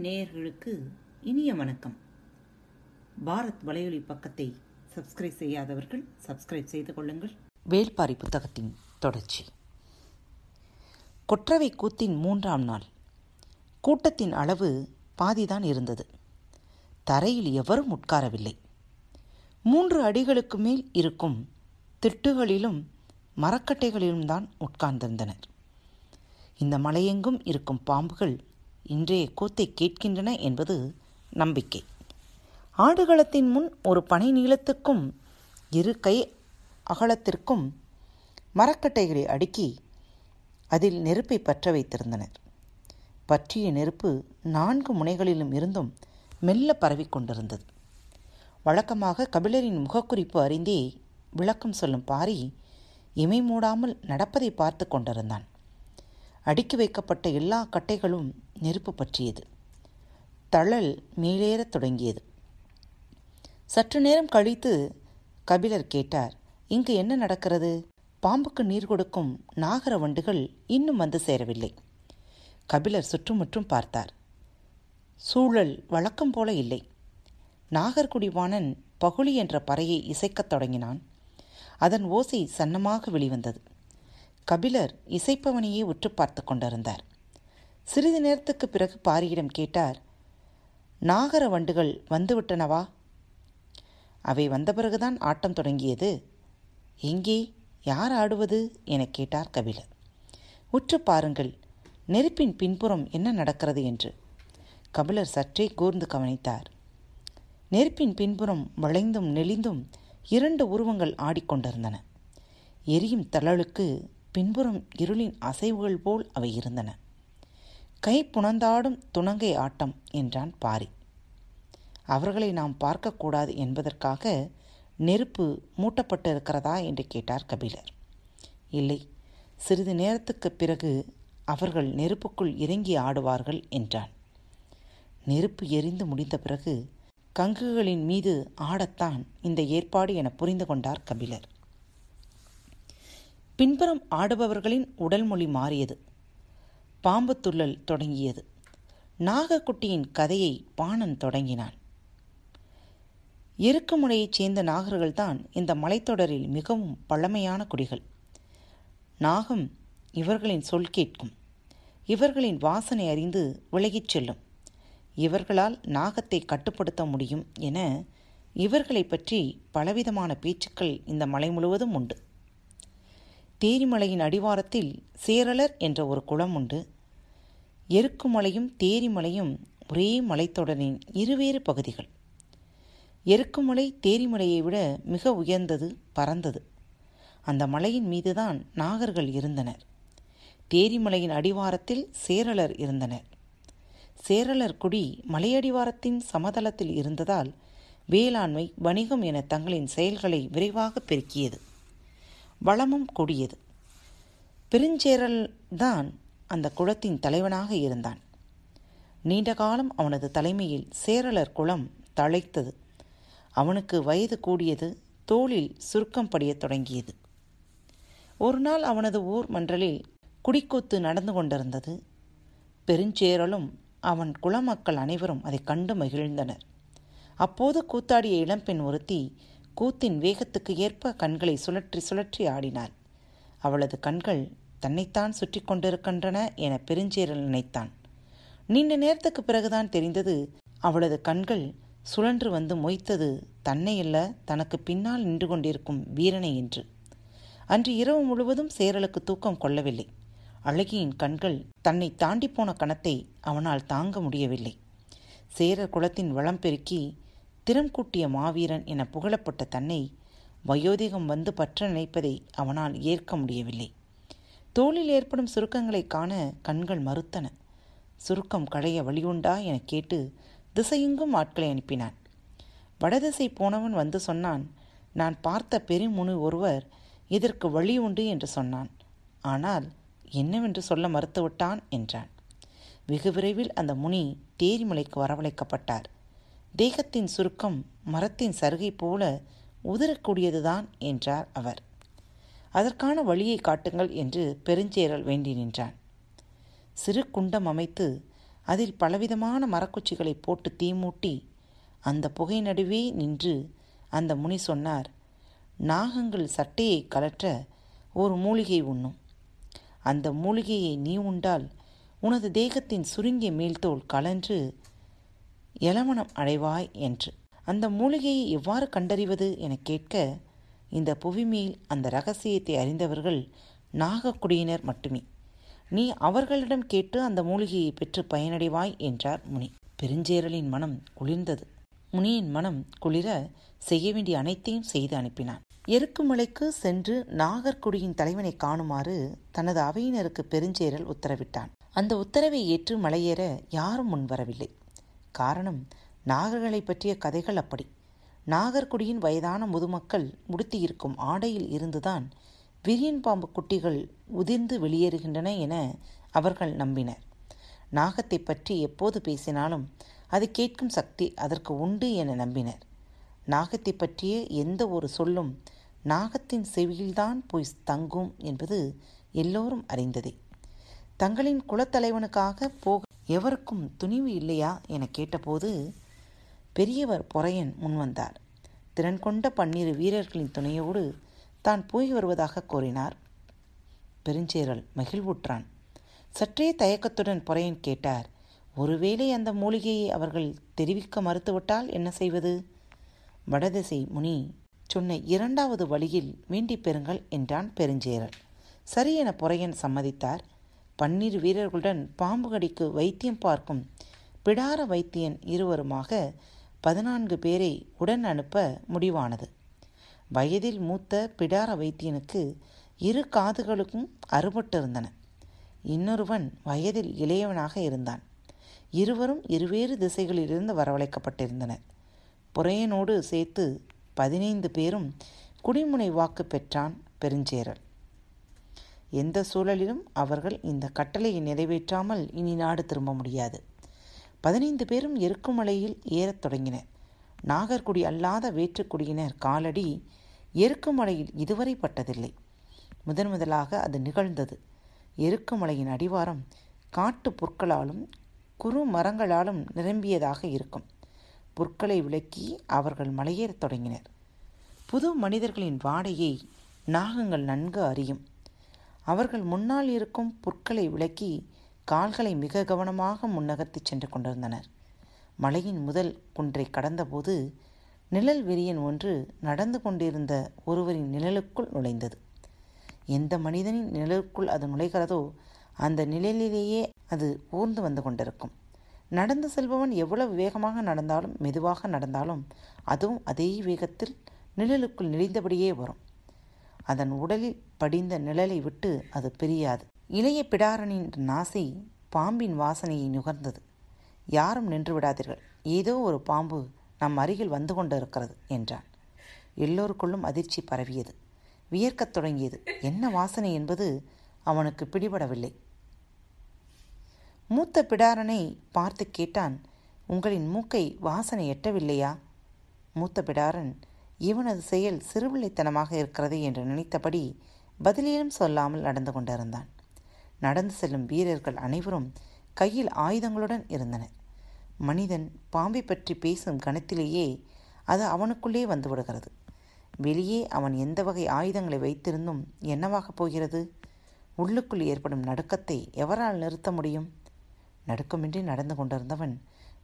நேயர்களுக்கு இனிய வணக்கம். பாரத் வலையொலி பக்கத்தை சப்ஸ்கிரைப் செய்யாதவர்கள் சப்ஸ்கிரைப் செய்து கொள்ளுங்கள். வேள்பாரி புத்தகத்தின் தொடர்ச்சி. கொற்றவை கூத்தின் மூன்றாம் நாள். கூட்டத்தின் அளவு பாதிதான் இருந்தது. தரையில் எவரும் உட்காரவில்லை. மூன்று அடிகளுக்கு மேல் இருக்கும் திட்டுகளிலும் மரக்கட்டைகளிலும் தான் உட்கார்ந்திருந்தனர். இந்த மலையெங்கும் இருக்கும் பாம்புகள் இன்றைய கூத்தை கேட்கின்றன என்பது நம்பிக்கை. ஆடுகளத்தின் முன் ஒரு பனை நீளத்துக்கும் இரு கை அகலத்திற்கும் மரக்கட்டைகளை அடுக்கி அதில் நெருப்பை பற்ற வைத்திருந்தனர். பற்றிய நெருப்பு நான்கு முனைகளிலும் இருந்தும் மெல்ல பரவிக் கொண்டிருந்தது. வழக்கமாக கபிலரின் முகக்குறிப்பு அறிந்தே விளக்கம் சொல்லும் பாரி இமை மூடாமல் நடப்பதை பார்த்து கொண்டிருந்தான். அடுக்கி வைக்கப்பட்ட எல்லா கட்டைகளும் நெருப்பு பற்றியது. தழல் மேலேறத் தொடங்கியது. சற்று நேரம் கழித்து கபிலர் கேட்டார் இங்கு என்ன நடக்கிறது? பாம்புக்கு நீர் கொடுக்கும் நாகர வண்டுகள் இன்னும் வந்து சேரவில்லை. கபிலர் சுற்றுமுற்றும் பார்த்தார் சூழல் வழக்கம் போல இல்லை. நாகர்குடிவாணன் பகுளி என்ற பறையை இசைக்கத் தொடங்கினான். அதன் ஓசை சன்னமாக வெளிவந்தது. கபிலர் இசைப்பவனையே உற்று பார்த்து கொண்டிருந்தார். சிறிது நேரத்துக்கு பிறகு பாரியிடம் கேட்டார் நாகர வண்டுகள் வந்துவிட்டனவா? அவை வந்த பிறகுதான் ஆட்டம் தொடங்கியது. எங்கே? யார் ஆடுவது? எனக் கேட்டார் கபிலர். உற்று பாருங்கள் நெருப்பின் பின்புறம் என்ன நடக்கிறது? என்று. கபிலர் சற்றே கூர்ந்து கவனித்தார். நெருப்பின் பின்புறம் வளைந்தும் நெளிந்தும் இரண்டு உருவங்கள் ஆடிக்கொண்டிருந்தன. எரியும் தழலுக்கு பின்புறம் இருளின் அசைவுகள் போல் அவை இருந்தன. கை புணந்தாடும் துணங்கை ஆட்டம் என்றான் பாரி. அவர்களை நாம் பார்க்கக்கூடாது என்பதற்காக நெருப்பு மூட்டப்பட்டிருக்கிறதா? என்று கேட்டார் கபிலர். இல்லை சிறிது நேரத்துக்கு பிறகு அவர்கள் நெருப்புக்குள் இறங்கி ஆடுவார்கள் என்றான். நெருப்பு எரிந்து முடிந்த பிறகு கங்குகளின் மீது ஆடத்தான் இந்த ஏற்பாடு என புரிந்து கொண்டார் கபிலர். பின்புறம் ஆடுபவர்களின் உடல் மொழி மாறியது. பாம்பு துள்ளல் தொடங்கியது. நாகக்குட்டியின் கதையை பாணன் தொடங்கினான். எருக்குமுனையைச் சேர்ந்த நாகர்கள்தான் இந்த மலைத்தொடரில் மிகவும் பழமையான குடிகள். நாகம் இவர்களின் சொல் கேட்கும். இவர்களின் வாசனை அறிந்து விலகிச் செல்லும். இவர்களால் நாகத்தை கட்டுப்படுத்த முடியும் என இவர்களை பற்றி பலவிதமான பேச்சுக்கள் இந்த மலை முழுவதும் உண்டு. தேரிமலையின் அடிவாரத்தில் சேரலர் என்ற ஒரு குளம் உண்டு. எருக்குமலையும் தேரிமலையும் ஒரே மலைத்தொடரின் இருவேறு பகுதிகள். எருக்குமலை தேரிமலையை விட மிக உயர்ந்தது பறந்தது அந்த மலையின் மீதுதான் நாகர்கள் இருந்தனர். தேரிமலையின் அடிவாரத்தில் சேரலர் இருந்தனர். சேரலர் குடி மலையடிவாரத்தின் சமதளத்தில் இருந்ததால் வேளாண்மை வணிகம் என தங்களின் செயல்களை விரைவாக பெருக்கியது. வளமும் கொடியது. பெருஞ்சேரல் தான் அந்த குளத்தின் தலைவனாக இருந்தான். நீண்ட காலம் அவனது தலைமையில் சேரலர் குளம் தழைத்தது. அவனுக்கு வயது கூடியது தோளில் சுருக்கம் படியத் தொடங்கியது. ஒரு நாள் அவனது ஊர் மன்றலில் குடிக்கூத்து நடந்து கொண்டிருந்தது. பெருஞ்சேரலும் அவன் குலமக்கள் அனைவரும் அதை கண்டு மகிழ்ந்தனர். அப்போது கூத்தாடிய இளம்பெண் ஒருத்தி கூத்தின் வேகத்துக்கு ஏற்ப கண்களை சுழற்றி சுழற்றி ஆடினாள். அவளது கண்கள் தன்னைத்தான் சுற்றி கொண்டிருக்கின்றன என பெருஞ்சேரல் நினைத்தான். நீண்ட நேரத்துக்கு பிறகுதான் தெரிந்தது அவளது கண்கள் சுழன்று வந்து மொய்த்தது தன்னை அல்ல தனக்கு பின்னால் நின்று கொண்டிருக்கும் வீரனை என்று. அன்று இரவு முழுவதும் சேரலுக்கு தூக்கம் கொள்ளவில்லை. அழகியின் கண்கள் தன்னை தாண்டி போன கணத்தை அவனால் தாங்க முடியவில்லை. சேரர் குலத்தின் வளம் பெருக்கி திறம் கூட்டிய மாவீரன் என புகழப்பட்ட தன்னை வயோதிகம் வந்து பற்ற நினைப்பதை அவனால் ஏற்க முடியவில்லை. தோளில் ஏற்படும் சுருக்கங்களை காண கண்கள் மறுத்தன. சுருக்கம் களைய வழியுண்டா என கேட்டு திசையெங்கும் ஆட்களை அனுப்பினான். வடதிசை போனவன் வந்து சொன்னான் நான் பார்த்த பெருமுனு ஒருவர் இதற்கு வழி உண்டு என்று சொன்னான். ஆனால் என்னவென்று சொல்ல மறுத்துவிட்டான்? என்றான். வெகு விரைவில் அந்த முனி தேரிமலைக்கு வரவழைக்கப்பட்டார். தேகத்தின் சுருக்கம் மரத்தின் சருகை போல உதிரக்கூடியதுதான் என்றார் அவர். அதற்கான வழியை காட்டுங்கள் என்று பெருஞ்சேரல் வேண்டி நின்றான். சிறு குண்டம் அமைத்து அதில் பலவிதமான மரக்குச்சிகளை போட்டு தீமூட்டி அந்த புகை நடுவே நின்று அந்த முனி சொன்னார் நாகங்கள் சட்டையை கலற்ற ஒரு மூலிகை உண்ணும். அந்த மூலிகையை நீ உண்டால் உனது தேகத்தின் சுருங்கிய மேல்தோல் கலன்று எலமனம் அடைவாய் என்று. அந்த மூலிகையை எவ்வாறு கண்டறிவது என கேட்க இந்த புவிமேல் அந்த ரகசியத்தை அறிந்தவர்கள் நாகக்குடியினர் மட்டுமே. நீ அவர்களிடம் கேட்டு அந்த மூலிகையை பெற்று பயனடைவாய் என்றார் முனி. பெருஞ்சேரலின் மனம் குளிர்ந்தது. முனியின் மனம் குளிர செய்ய வேண்டிய அனைத்தையும் செய்து அனுப்பினான். எருக்குமலைக்கு சென்று நாகர்குடியின் தலைவனை காணுமாறு தனது அவையினருக்கு பெருஞ்சேரல் உத்தரவிட்டான். அந்த உத்தரவை ஏற்று மலையேற யாரும் முன்வரவில்லை காரணம் நாகர்களை பற்றிய கதைகள் அப்படி. நாகர்குடியின் வயதான முதுமக்கள் உடுத்தியிருக்கும் ஆடையில் இருந்துதான் விரியன் பாம்பு குட்டிகள் உதிர்ந்து வெளியேறுகின்றன என அவர்கள் நம்பினர். நாகத்தை பற்றி எப்போது பேசினாலும் அது கேட்கும் சக்தி அதற்கு உண்டு என நம்பினர். நாகத்தை பற்றிய எந்த ஒரு சொல்லும் நாகத்தின் செவியில்தான் போய் தங்கும் என்பது எல்லோரும் அறிந்ததே. தங்களின் குலத்தலைவனுக்காக போக எவருக்கும் துணிவு இல்லையா என கேட்டபோது பெரியவர் பொறையன் முன்வந்தார் திறன் கொண்ட பன்னிரு வீரர்களின் துணையோடு தான் போய் வருவதாக கூறினார். பெருஞ்சேரல் மகிழ்வுற்றான். சற்றே தயக்கத்துடன் பொறையன் கேட்டார் ஒருவேளை அந்த மூலிகையை அவர்கள் தெரிவிக்க மறுத்துவிட்டால் என்ன செய்வது? வடதிசை முனி சொன்ன இரண்டாவது வழியில் வேண்டி பெறுங்கள் என்றான் பெருஞ்சேரல். சரி என பொறையன் சம்மதித்தார். பன்னிரு வீரர்களுடன் பாம்பு கடிக்கு வைத்தியம் பார்க்கும் பிடார வைத்தியன் இருவருமாக பதினான்கு பேரை உடன் அனுப்ப முடிவானது. வயதில் மூத்த பிடார வைத்தியனுக்கு இரு காதுகளுக்கும் அறுபட்டிருந்தன. இன்னொருவன் வயதில் இளையவனாக இருந்தான். இருவரும் இருவேறு திசைகளிலிருந்து வரவழைக்கப்பட்டிருந்தனர். புறையனோடு சேர்த்து பதினைந்து பேரும் குடிமுனை வாக்கு பெற்றான் பெருஞ்சேரல் எந்த சூழலிலும் அவர்கள் இந்த கட்டளையை நிறைவேற்றாமல் இனி நாடு திரும்ப முடியாது. பதினைந்து பேரும் எருக்குமலையில் ஏறத் தொடங்கினர். நாகர்குடி அல்லாத வேற்றுக்குடியினர் காலடி எருக்குமலையில் இதுவரை பட்டதில்லை. முதன் முதலாக அது நிகழ்ந்தது. எருக்குமலையின் அடிவாரம் காட்டு புற்களாலும் குறு மரங்களாலும் நிரம்பியதாக இருக்கும். புற்களை விளக்கி அவர்கள் மலையேறத் தொடங்கினர். புது மனிதர்களின் வாடையை நாகங்கள் நன்கு அறியும். அவர்கள் முன்னால் இருக்கும் புற்களை விளக்கி கால்களை மிக கவனமாக முன்னகர்த்தி சென்று கொண்டிருந்தனர். மலையின் முதல் குன்றை கடந்தபோது நிழல் விரியன் ஒன்று நடந்து கொண்டிருந்த ஒருவரின் நிழலுக்குள் நுழைந்தது. எந்த மனிதனின் நிழலுக்குள் அது நுழைகிறதோ அந்த நிழலிலேயே அது ஊர்ந்து வந்து கொண்டிருக்கும். நடந்து செல்பவன் எவ்வளவு வேகமாக நடந்தாலும் மெதுவாக நடந்தாலும் அதுவும் அதே வேகத்தில் நிழலுக்குள் நெளிந்தபடியே வரும். அதன் உடலில் படிந்த நிழலை விட்டு அது பிரியாது. இளைய பிடாரனின் நாசி பாம்பின் வாசனையை நுகர்ந்தது. யாரும் நின்று விடாதீர்கள். ஏதோ ஒரு பாம்பு நம் அருகில் வந்து கொண்டு இருக்கிறது என்றான். எல்லோருக்குள்ளும் அதிர்ச்சி பரவியது. வியர்க்கத் தொடங்கியது. என்ன வாசனை என்பது அவனுக்கு பிடிபடவில்லை. மூத்த பிடாரனை பார்த்து கேட்டான் உங்களின் மூக்கை வாசனை எட்டவில்லையா? மூத்த பிடாரன் இவனது செயல் சிறுபிள்ளைத்தனமாக இருக்கிறது என்று நினைத்தபடி பதிலேனும் சொல்லாமல் நடந்து கொண்டிருந்தான். நடந்து செல்லும் வீரர்கள் அனைவரும் கையில் ஆயுதங்களுடன் இருந்தனர். மனிதன் பாம்பை பற்றி பேசும் கணத்திலேயே அது அவனுக்குள்ளே வந்து விடுகிறது. வெளியே அவன் எந்த வகை ஆயுதங்களை வைத்திருந்தும் என்னவாகப் போகிறது? உள்ளுக்குள் ஏற்படும் நடுக்கத்தை எவரால் நிறுத்த முடியும்? நடுக்கமின்றி நடந்து கொண்டிருந்தவன்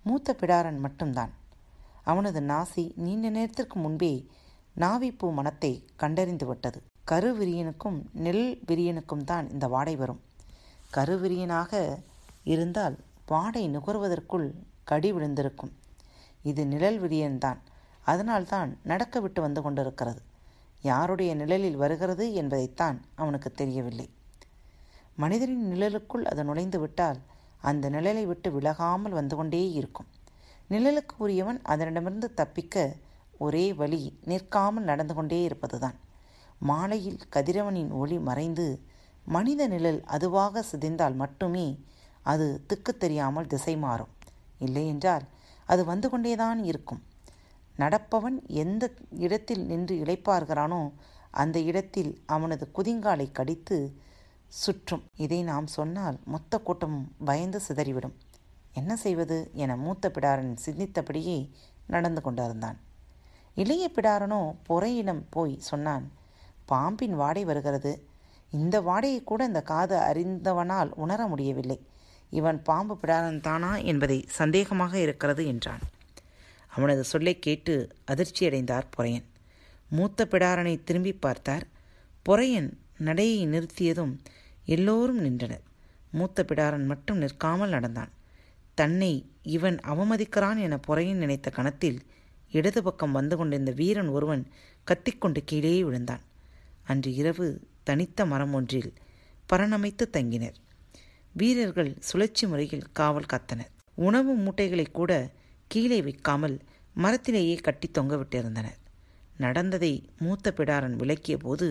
மூத்த பிடாரன் மட்டும்தான். அவனது நாசி நீண்ட நேரத்திற்கு முன்பே நாவிப்பூ மனத்தை கண்டறிந்து விட்டது கருவிரியனுக்கும் நெல் விரியனுக்கும் தான் இந்த வாடை வரும். கருவிரியனாக இருந்தால் வாடை நுகர்வதற்குள் கடி விழுந்திருக்கும். இது நிழல் விரியன்தான் அதனால்தான் நடக்க விட்டு வந்து கொண்டிருக்கிறது. யாருடைய நிழலில் வருகிறது என்பதைத்தான் அவனுக்கு தெரியவில்லை. மனிதனின் நிழலுக்குள் அது நுழைந்து விட்டால் அந்த நிழலை விட்டு விலகாமல் வந்து கொண்டே இருக்கும். நிழலுக்கு உரியவன் அதனிடமிருந்து தப்பிக்க ஒரே வழி நிற்காமல் நடந்து கொண்டே இருப்பதுதான். மாலையில் கதிரவனின் ஒளி மறைந்து மனித நிழல் அதுவாக சிதைந்தால் மட்டுமே அது திக்கு தெரியாமல் திசை மாறும். இல்லையென்றால் அது வந்து கொண்டேதான் இருக்கும். நடப்பவன் எந்த இடத்தில் நின்று இழைப்பார்கிறானோ அந்த இடத்தில் அவனது குதிங்காலை கடித்து சுற்றும். இதை நாம் சொன்னால் மொத்த கூட்டமும் பயந்து சிதறிவிடும். என்ன செய்வது என மூத்த பிடாரன் சிந்தித்தபடியே நடந்து கொண்டிருந்தான். இளைய பிடாரனோ பொறையிடம் போய் சொன்னான் பாம்பின் வாடை வருகிறது. இந்த வாடையை கூட இந்த காது அறிந்தவனால் உணர முடியவில்லை. இவன் பாம்பு பிடாரன் தானா என்பதை சந்தேகமாக இருக்கிறது என்றான். அவனது சொல்லை கேட்டு அதிர்ச்சியடைந்தார் பொறையன். மூத்த பிடாரனை திரும்பி பார்த்தார். பொறையன் நடையை நிறுத்தியதும் எல்லோரும் நின்றனர். மூத்த பிடாரன் மட்டும் நிற்காமல் நடந்தான். தன்னை இவன் அவமதிக்கிறான் என புறையின் நினைத்த கணத்தில் இடது பக்கம் வந்து கொண்டிருந்த வீரன் ஒருவன் கத்திக்கொண்டு கீழே விழுந்தான். அன்று இரவு தனித்த மரம் ஒன்றில் பரணமைத்து தங்கினர். வீரர்கள் சுழற்சி முறையில் காவல் காத்தனர். உணவு மூட்டைகளை கூட கீழே வைக்காமல் மரத்திலேயே கட்டி தொங்கவிட்டிருந்தனர் நடந்ததை மூத்த பிடாரன் விளக்கிய போது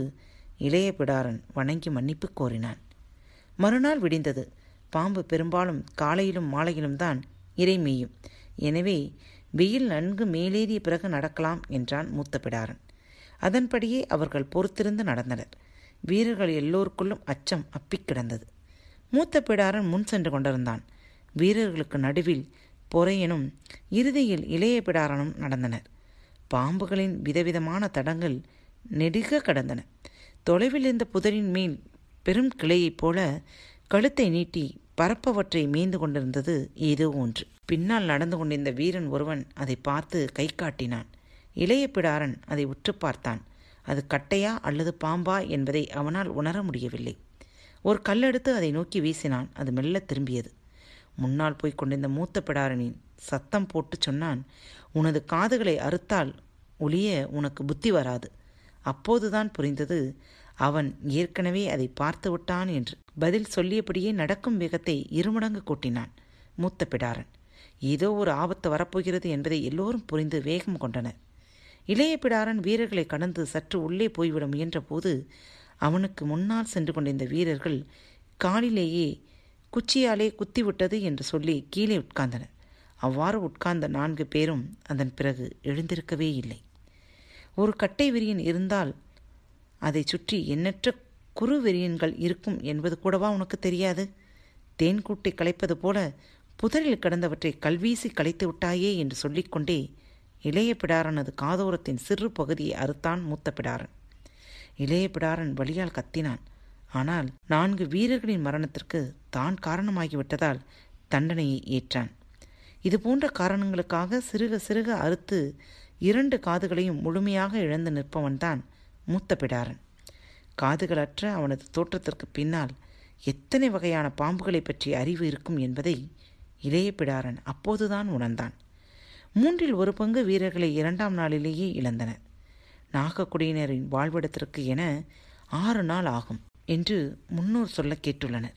இளைய பிடாரன் வணங்கி மன்னிப்பு கோரினான். மறுநாள் விடிந்தது. பாம்பு பெரும்பாலும் காலையிலும் மாலையிலும் தான் இறை மேயும். எனவே வெயில் நன்கு மேலேறிய பிறகு நடக்கலாம் என்றான் மூத்த பிடாரன் அதன்படியே அவர்கள் பொறுத்திருந்து நடந்தனர். வீரர்கள் எல்லோருக்குள்ளும் அச்சம் அப்பிக் கிடந்தது. மூத்த பிடாரன் முன் சென்று கொண்டிருந்தான். வீரர்களுக்கு நடுவில் பொறையனும் இறுதியில் இளைய பிடாரனும் நடந்தனர். பாம்புகளின் விதவிதமான தடங்கள் நெடுக கடந்தன. தொலைவில் இருந்த புதரின் மேல் பெரும் கிளையைப் போல கழுத்தை நீட்டி பரப்பவற்றை மீந்து கொண்டிருந்தது ஏதோ ஒன்று. பின்னால் நடந்து கொண்டிருந்த வீரன் ஒருவன் அதை பார்த்து கை காட்டினான். இளைய பிடாரன் அதை உற்று பார்த்தான். அது கட்டையா அல்லது பாம்பா என்பதை அவனால் உணர முடியவில்லை. ஒரு கல்லெடுத்து அதை நோக்கி வீசினான். அது மெல்ல திரும்பியது. முன்னால் போய்க் கொண்டிருந்த மூத்த பிடாரனின் சத்தம் போட்டு சொன்னான் உனது காதுகளை அறுத்தால் ஒளிய உனக்கு புத்தி வராது. அப்போதுதான் புரிந்தது அவன் ஏற்கனவே அதை பார்த்து விட்டான் என்று பதில் சொல்லியபடியே நடக்கும் வேகத்தை இருமடங்கு கூட்டினான். மூத்த பிடாரன் ஏதோ ஒரு ஆபத்து வரப்போகிறது என்பதை எல்லோரும் புரிந்து வேகம் கொண்டனர். இளைய பிடாரன் வீரர்களை கடந்து சற்று உள்ளே போய்விட முயன்றபோது அவனுக்கு முன்னால் சென்று கொண்டிருந்த வீரர்கள் காலிலேயே குச்சியாலே குத்திவிட்டது என்று சொல்லி கீழே உட்கார்ந்தனர். அவ்வாறு உட்கார்ந்த நான்கு பேரும் அதன் பிறகு எழுந்திருக்கவே இல்லை. ஒரு கட்டை விரியன் இருந்தால் அதை சுற்றி எண்ணற்ற குறுவெறியன்கள் இருக்கும் என்பது கூடவா உனக்கு தெரியாது? தேன்கூட்டை களைப்பது போல புதரில் கிடந்தவற்றை கல்வீசி களைத்து விட்டாயே என்று சொல்லிக்கொண்டே இளைய பிடாரனது காதோரத்தின் சிறு பகுதியை அறுத்தான் மூத்த பிடாரன். இளைய பிடாரன் வழியால் கத்தினான். ஆனால் நான்கு வீரர்களின் மரணத்திற்கு தான் காரணமாகிவிட்டதால் தண்டனையை ஏற்றான். இதுபோன்ற காரணங்களுக்காக சிறுக சிறுக அறுத்து இரண்டு காதுகளையும் முழுமையாக இழந்து நிற்பவன்தான் மூத்த பிடாரன் காதுகளற்ற அவனது தோற்றத்திற்கு பின்னால் எத்தனை வகையான பாம்புகளை பற்றிய அறிவு இருக்கும் என்பதை இளைய பிடாரன் அப்போதுதான் உணர்ந்தான். மூன்றில் ஒரு பங்கு வீரர்களை இரண்டாம் நாளிலேயே இழந்தனர் நாகக்குடியினரின் வாழ்விடத்திற்கு என ஆறு நாள் ஆகும் என்று முன்னோர் சொல்ல கேட்டுள்ளனர்.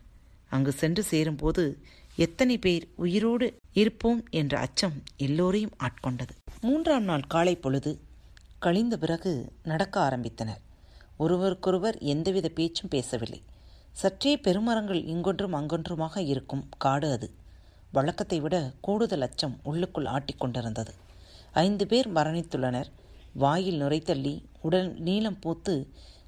அங்கு சென்று சேரும்போது எத்தனை பேர் உயிரோடு இருப்போம் என்ற அச்சம் எல்லோரையும் ஆட்கொண்டது. மூன்றாம் நாள் காலை பொழுது கழிந்த பிறகு நடக்க ஆரம்பித்தனர். ஒருவருக்கொருவர் எந்தவித பேச்சும் பேசவில்லை. சற்றே பெருமரங்கள் இங்கொன்றும் அங்கொன்றுமாக இருக்கும் காடு அது. வழக்கத்தை விட கூடுதல் அச்சம் உள்ளுக்குள் ஆட்டிக்கொண்டிருந்தது ஐந்து பேர் மரணித்துள்ளனர். வாயில் நுரைத்தள்ளி உடல் நீளம் பூத்து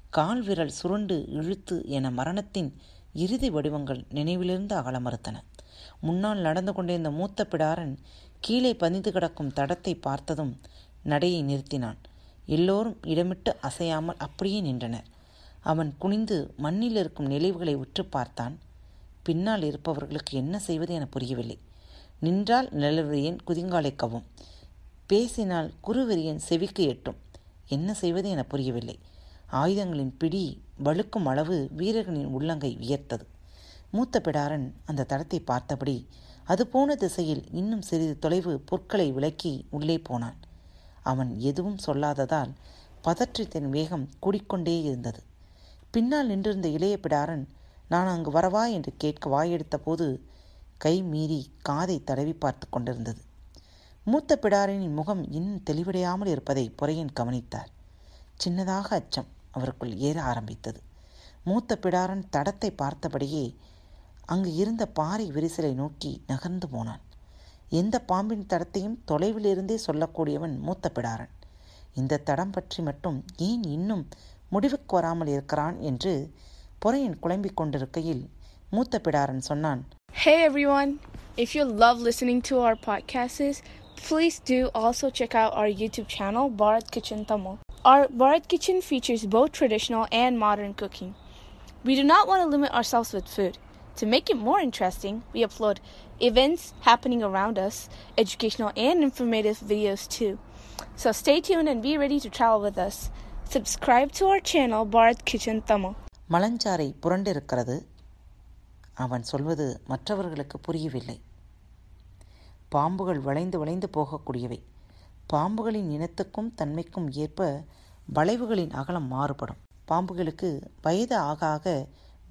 கால் விரல் சுருண்டு இழுத்து என மரணத்தின் இறுதி வடிவங்கள் நினைவிலிருந்து அகல மறுத்தன முன்னால் நடந்து கொண்டிருந்த மூத்த பிடாரன் கீழே பதிந்து கிடக்கும் தடத்தை பார்த்ததும் நடையை நிறுத்தினான். எல்லோரும் இடமிட்டு அசையாமல் அப்படியே நின்றனர். அவன் குனிந்து மண்ணில் இருக்கும் நினைவுகளை உற்று பார்த்தான். பின்னால் இருப்பவர்களுக்கு என்ன செய்வது என புரியவில்லை. நின்றால் நிலவரியன் குதிங்காலை கவும் பேசினால் குருவெறியன் செவிக்கு எட்டும். என்ன செய்வது என புரியவில்லை. ஆயுதங்களின் பிடி வழுக்கும் அளவு வீரர்களின் உள்ளங்கை வியர்த்தது மூத்த பிடாரன் அந்த தடத்தை பார்த்தபடி அது போன திசையில் இன்னும் சிறிது தொலைவு பொற்களை விலக்கி உள்ளே போனான். அவன் எதுவும் சொல்லாததால் பதற்றத்தின் வேகம் கூடிக்கொண்டே இருந்தது. பின்னால் நின்றிருந்த இளைய பிடாரன் நான் அங்கு வரவா? என்று கேட்க வாயெடுத்த போது கை மீறி காதை தடவி பார்த்து கொண்டிருந்தது. மூத்த பிடாரனின் முகம் இன்னும் தெளிவடையாமல் இருப்பதை புறையன் கவனித்தார். சின்னதாக அச்சம் அவருக்குள் ஏற ஆரம்பித்தது. மூத்த பிடாரன் தடத்தை பார்த்தபடியே அங்கு இருந்த பாறை விரிசலை நோக்கி நகர்ந்து போனான். எந்த பாம்பின் தடத்தையும் தொலைவிலிருந்தே சொல்லக்கூடியவன் மூத்த பிடாரன் இந்த தடம் பற்றி மட்டும் ஏன் இன்னும் முடிவுக்கு வராமல் இருக்கிறான் என்று பொறையன் குழம்பிக் கொண்டிருக்கையில் மூத்த பிடாரன் சொன்னான் Hey everyone! If you love listening to our podcasts, please do also check out our YouTube channel, Bharat Kitchen Tamil. Our Bharat Kitchen features both traditional and modern cooking. We do not want to limit ourselves with food. To make it more interesting, we upload events happening around us, educational and informative videos too. So stay tuned and be ready to travel with us. Subscribe to our channel, Bharat Kitchen Tamil. மலஞ்சாறை புரண்டிருக்கிறது அவன் சொல்வது மற்றவர்களுக்கு புரியவில்லை பாம்புகள் வளைந்து வளைந்து போகக்கூடியவை பாம்புகளின் இனத்துக்கும் தன்மைக்கும் ஏற்ப வளைவுகளின் அகலம் மாறுபடும் பாம்புகளுக்கு வயது ஆக ஆக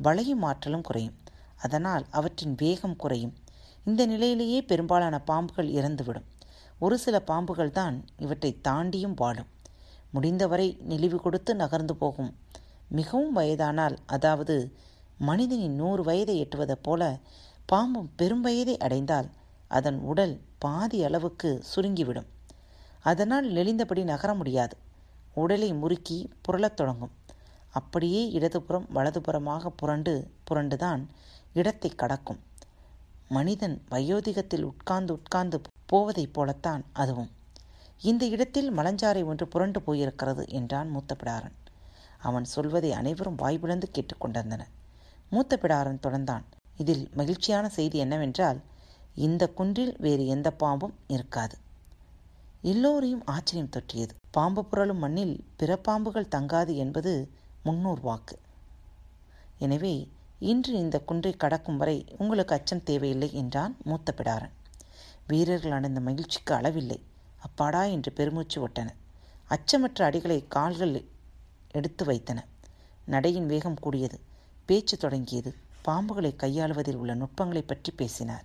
வளையும் ஆற்றலும் குறையும் அதனால் அவற்றின் வேகம் குறையும். இந்த நிலையிலேயே பெரும்பாலான பாம்புகள் இறந்துவிடும். ஒரு சில பாம்புகள் தான் இவற்றை தாண்டியும் வாழும். முடிந்தவரை நெளிவு கொடுத்து நகர்ந்து போகும். மிகவும் வயதானால் அதாவது மனிதனின் நூறு வயதை எட்டுவதைப் போல பாம்பும் பெரும் வயதை அடைந்தால் அதன் உடல் பாதி அளவுக்கு சுருங்கிவிடும். அதனால் நெளிந்தபடி நகர முடியாது. உடலை முறுக்கி புரளத் தொடங்கும். அப்படியே இடதுபுறம் வலதுபுறமாக புரண்டு புரண்டுதான் இடத்தை கடக்கும். மனிதன் வயோதிகத்தில் உட்கார்ந்து உட்கார்ந்து போவதைப் போலத்தான் அதுவும். இந்த இடத்தில் மலஞ்சாறை ஒன்று புரண்டு போயிருக்கிறது என்றான் மூத்த பிடாரன் அவன் சொல்வதை அனைவரும் வாய்விழந்து கேட்டுக்கொண்டிருந்தனர் மூத்த பிடாரன் தொடர்ந்தான். இதில் மகிழ்ச்சியான செய்தி என்னவென்றால் இந்த குன்றில் வேறு எந்த பாம்பும் இருக்காது. எல்லோரையும் ஆச்சரியம் தொற்றியது. பாம்பு புரளும் மண்ணில் பிற பாம்புகள் தங்காது என்பது முன்னூர் வாக்கு. எனவே இன்று இந்த குன்றை கடக்கும் வரை உங்களுக்கு அச்சம் தேவையில்லை என்றான் மூத்த பிடாரன் வீரர்கள் அடைந்த மகிழ்ச்சிக்கு அளவில்லை. அப்பாடா என்று பெருமூச்சு விட்டன அச்சமற்ற அடிகளை கால்கள் எடுத்து வைத்தன. நடையின் வேகம் கூடியது. பேச்சு தொடங்கியது. பாம்புகளை கையாளுவதில் உள்ள நுட்பங்களை பற்றி பேசினார்.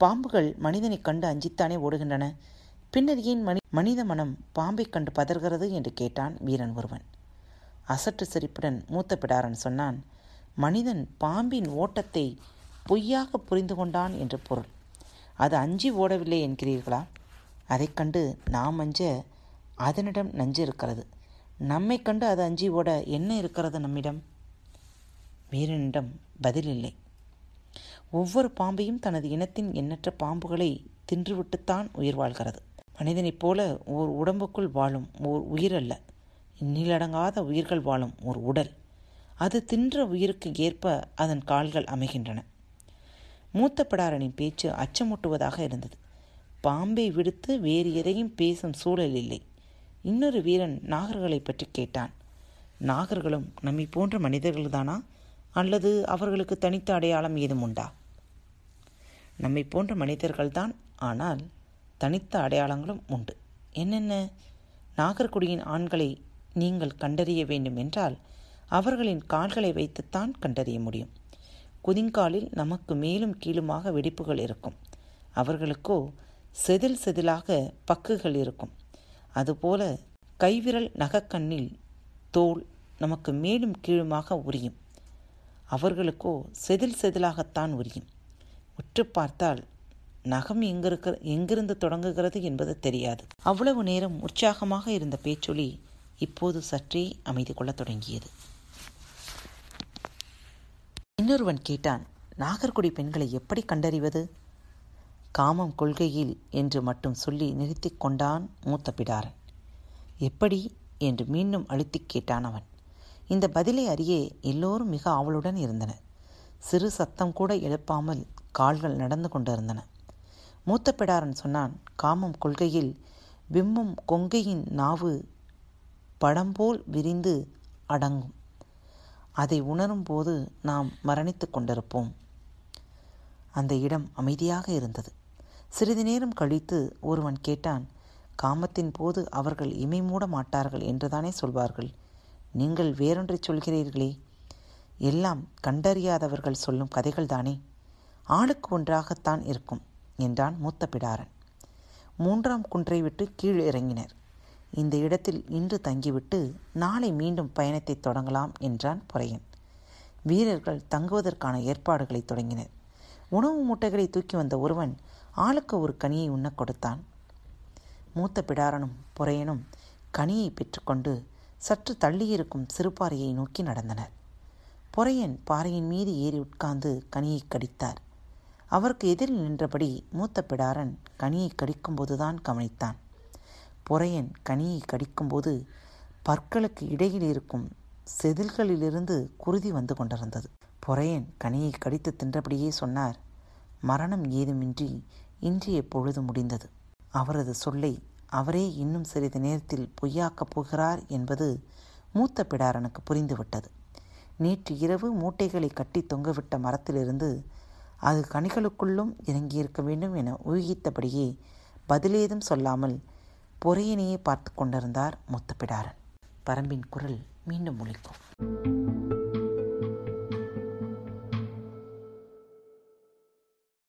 பாம்புகள் மனிதனை கண்டு அஞ்சித்தானே ஓடுகின்றன. பின்னர் ஏன் மனி மனித மனம் பாம்பை கண்டு பதறுகிறது என்று கேட்டான் வீரன் ஒருவன். அசட்டு சிரிப்புடன் மூத்த பிடாரன் சொன்னான் மனிதன் பாம்பின் ஓட்டத்தை பொய்யாக புரிந்து கொண்டான் என்று பொருள். அது அஞ்சி ஓடவில்லை என்கிறீர்களா? அதைக் கண்டு நாம் அஞ்ச அதனிடம் நஞ்சு இருக்கிறது. நம்மை கண்டு அது அஞ்சி ஓட என்ன இருக்கிறது நம்மிடம்? வீரனிடம் பதிலில்லை ஒவ்வொரு பாம்பையும் தனது இனத்தின் எண்ணற்ற பாம்புகளை தின்றுவிட்டுத்தான் உயிர் வாழ்கிறது. மனிதனைப் போல ஓர் உடம்புக்குள் வாழும் ஓர் உயிர் அல்ல. எண்ணிலடங்காத உயிர்கள் வாழும் ஒரு உடல். அது தின்ற உயிருக்கு ஏற்ப அதன் கால்கள் அமைகின்றன. மூத்த படாரனின் பேச்சு அச்சமூட்டுவதாக இருந்தது. பாம்பை விடுத்து வேறு எதையும் பேசும் சூழல் இல்லை. இன்னொரு வீரன் நாகர்களை பற்றி கேட்டான். நாகர்களும் நம்மை போன்ற மனிதர்கள்தானா? அல்லது அவர்களுக்கு தனித்த அடையாளம் ஏதும் உண்டா? நம்மை போன்ற மனிதர்கள்தான் ஆனால் தனித்த அடையாளங்களும் உண்டு. என்னென்ன? நாகர்குடியின் ஆண்களை நீங்கள் கண்டறிய வேண்டும் என்றால் அவர்களின் கால்களை வைத்துத்தான் கண்டறிய முடியும். குதிங்காலில் நமக்கு மேலும் கீழுமாக வெடிப்புகள் இருக்கும். அவர்களுக்கோ செதில் செதிலாக பக்குகள் இருக்கும். அதுபோல கைவிரல் நகக்கண்ணில் தோல் நமக்கு மேலும் கீழுமாக உரியும். அவர்களுக்கோ செதில் செதிலாகத்தான் உரியும். உற்று பார்த்தால் நகம் எங்கிருக்க எங்கிருந்து தொடங்குகிறது என்பது தெரியாது. அவ்வளவு நேரம் உற்சாகமாக இருந்த பேச்சொலி இப்போது சற்றே அமைதி கொள்ளத் தொடங்கியது. இன்னொருவன் கேட்டான் நாகர்குடி பெண்களை எப்படி கண்டறிவது? காமம் கொள்கையில் என்று மட்டும் சொல்லி நிறுத்திக் கொண்டான் மூத்த பிடாரன். எப்படி? என்று மீண்டும் அழுத்திக் கேட்டான் அவன். இந்த பதிலை அறிய எல்லோரும் மிக ஆவலுடன் இருந்தனர். சிறு சத்தம் கூட எழுப்பாமல் கால்கள் நடந்து கொண்டிருந்தன. மூத்த பிடாரன் சொன்னான் காமம் கொள்கையில் பிம்பம் கொங்கையின் நாவு படம்போல் விரிந்து அடங்கும். அதை உணரும்போது நாம் மரணித்து கொண்டிருப்போம். அந்த இடம் அமைதியாக இருந்தது. சிறிது நேரம் கழித்து ஒருவன் கேட்டான் காமத்தின் போது அவர்கள் இமை மூட மாட்டார்கள் என்றுதானே சொல்வார்கள்? நீங்கள் வேறொன்றை சொல்கிறீர்களே. எல்லாம் கண்டறியாதவர்கள் சொல்லும் கதைகள்தானே. ஆளுக்கு ஒன்றாகத்தான் இருக்கும் என்றான் மூத்த பிடாரன். மூன்றாம் குன்றை விட்டு கீழ் இறங்கினர். இந்த இடத்தில் இன்று தங்கிவிட்டு நாளை மீண்டும் பயணத்தை தொடங்கலாம் என்றான் பொறையன். வீரர்கள் தங்குவதற்கான ஏற்பாடுகளை தொடங்கினர். உணவு மூட்டைகளை தூக்கி வந்த ஒருவன் ஆளுக்கு ஒரு கனியை உண்ணக் கொடுத்தான். மூத்த பிடாரனும் பொறையனும் கனியை பெற்றுக்கொண்டு சற்று தள்ளியிருக்கும் சிறுபாறையை நோக்கி நடந்தனர். பொறையன் பாறையின் மீது ஏறி உட்கார்ந்து கனியை கடித்தார். அவருக்கு எதிரில் நின்றபடி மூத்த பிடாரன் கனியை கடிக்கும்போதுதான் கவனித்தான். பொறையன் கனியை கடிக்கும்போது பற்களுக்கு இடையில் இருக்கும் செதில்களிலிருந்து குருதி வந்து கொண்டிருந்தது. பொறையன் கனியை கடித்து தின்றபடியே சொன்னார் மரணம் ஏதுமின்றி இன்றைய பொழுது முடிந்தது. அவரது சொல்லை அவரே இன்னும் சிறிது நேரத்தில் பொய்யாக்கப் போகிறார் என்பது மூத்த பிடாரனுக்கு புரிந்துவிட்டது. நேற்று இரவு மூட்டைகளை கட்டி தொங்கவிட்ட மரத்திலிருந்து அது கனிகளுக்குள்ளும் இறங்கியிருக்க வேண்டும் என ஊகித்தபடியே பதிலேதும் சொல்லாமல் பொறையினையே பார்த்து கொண்டிருந்தார் முத்துப்பிடாரன். பிடாரன் பரம்பின் குரல் மீண்டும் ஒழிக்கும்